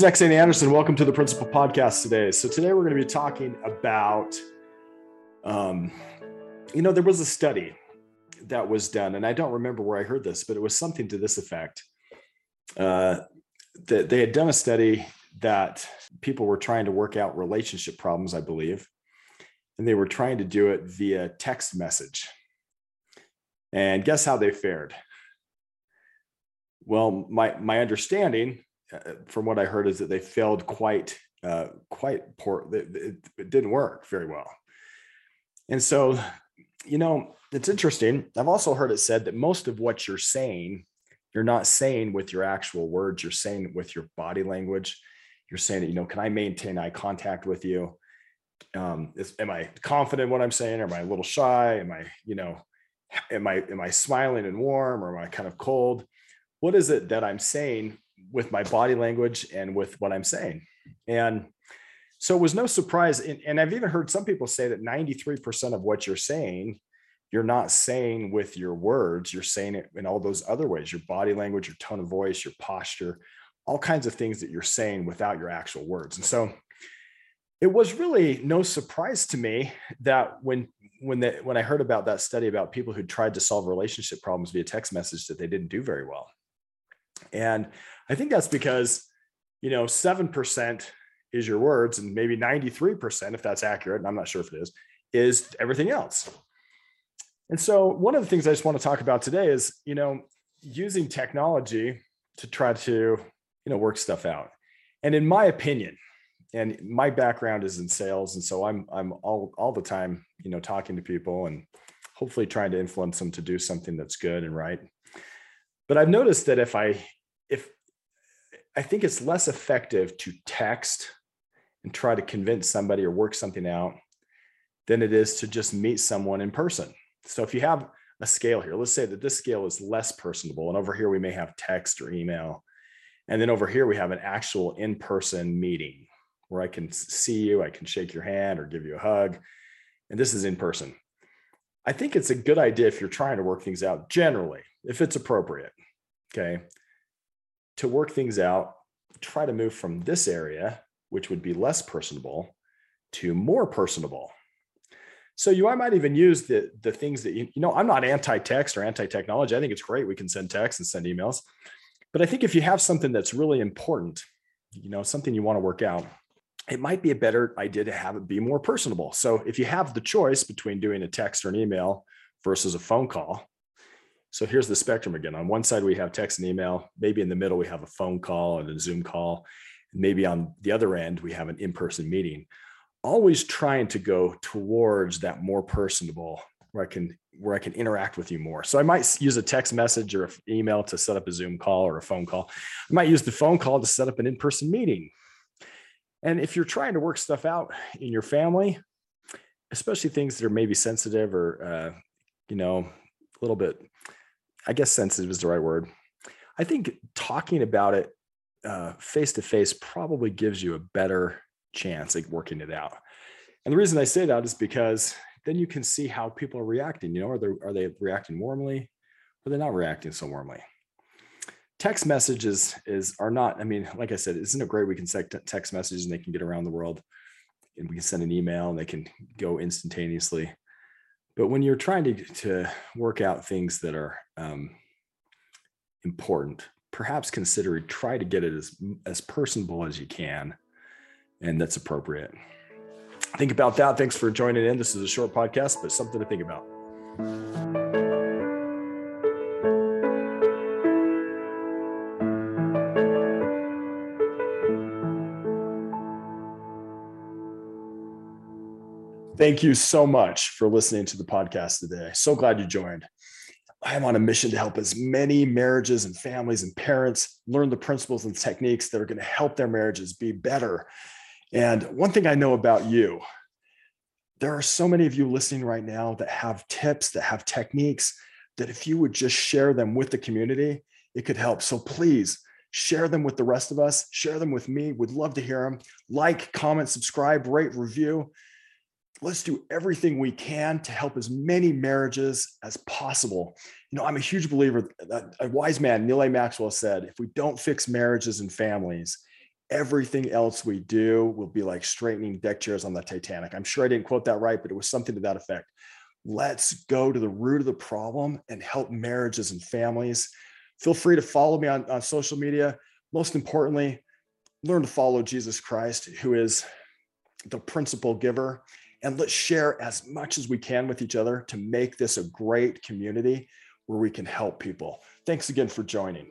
is XA Anderson. Welcome to the Principal Podcast today. So today we're going to be talking about, um, you know, there was a study that was done, and I don't remember where I heard this, but it was something to this effect. Uh, that they had done a study that people were trying to work out relationship problems, I believe, and they were trying to do it via text message. And guess how they fared? Well, my my understanding from what I heard is that they failed quite uh, quite poor. It, it didn't work very well. And so, you know, it's interesting. I've also heard it said that most of what you're saying, you're not saying with your actual words. You're saying it with your body language. You're saying you know, can I maintain eye contact with you? Um, is, am I confident what I'm saying? Am I a little shy? Am I, you know, am I am I smiling and warm or am I kind of cold? What is it that I'm saying with my body language and with what I'm saying. And so it was no surprise. And, and I've even heard some people say that 93% of what you're saying, you're not saying with your words, you're saying it in all those other ways your body language, your tone of voice, your posture, all kinds of things that you're saying without your actual words. And so it was really no surprise to me that when when the, when I heard about that study about people who tried to solve relationship problems via text message that they didn't do very well. And I think that's because, you know, 7% is your words and maybe 93%, if that's accurate, and I'm not sure if it is, is everything else. And so one of the things I just want to talk about today is, you know, using technology to try to, you know, work stuff out. And in my opinion, and my background is in sales, and so I'm I'm all all the time, you know, talking to people and hopefully trying to influence them to do something that's good and right. But I've noticed that if I if I think it's less effective to text and try to convince somebody or work something out than it is to just meet someone in person. So if you have a scale here, let's say that this scale is less personable, and over here we may have text or email. And then over here we have an actual in person meeting where I can see you, I can shake your hand or give you a hug. And this is in person. I think it's a good idea if you're trying to work things out generally, if it's appropriate. Okay to work things out, try to move from this area, which would be less personable, to more personable. So you I might even use the the things that you, you know, I'm not anti-text or anti-technology. I think it's great we can send text and send emails. But I think if you have something that's really important, you know, something you want to work out, it might be a better idea to have it be more personable. So if you have the choice between doing a text or an email versus a phone call, so here's the spectrum again. On one side, we have text and email. Maybe in the middle, we have a phone call and a Zoom call. Maybe on the other end, we have an in person meeting. Always trying to go towards that more personable where I can where I can interact with you more. So I might use a text message or an email to set up a Zoom call or a phone call. I might use the phone call to set up an in-person meeting. And if you're trying to work stuff out in your family, especially things that are maybe sensitive or uh, you know a little bit I guess sensitive is the right word. I think talking about it face to face probably gives you a better chance at working it out. And the reason I say that is because then you can see how people are reacting. You know, are they are they reacting warmly, or they're not reacting so warmly? Text messages is are not. I mean, like I said, isn't it great? We can send text messages and they can get around the world, and we can send an email and they can go instantaneously. But when you're trying to, to work out things that are um, important, perhaps consider try to get it as, as personable as you can. And that's appropriate. Think about that. Thanks for joining in. This is a short podcast, but something to think about. Thank you so much for listening to the podcast today. So glad you joined. I am on a mission to help as many marriages and families and parents learn the principles and techniques that are going to help their marriages be better. And one thing I know about you, there are so many of you listening right now that have tips, that have techniques, that if you would just share them with the community, it could help. So please share them with the rest of us, share them with me. We'd love to hear them. Like, comment, subscribe, rate, review let's do everything we can to help as many marriages as possible. You know, I'm a huge believer that a wise man, Neal A. Maxwell, said, if we don't fix marriages and families, everything else we do will be like straightening deck chairs on the Titanic. I'm sure I didn't quote that right, but it was something to that effect. Let's go to the root of the problem and help marriages and families. Feel free to follow me on, on social media. Most importantly, learn to follow Jesus Christ, who is the principal giver. And let's share as much as we can with each other to make this a great community where we can help people. Thanks again for joining.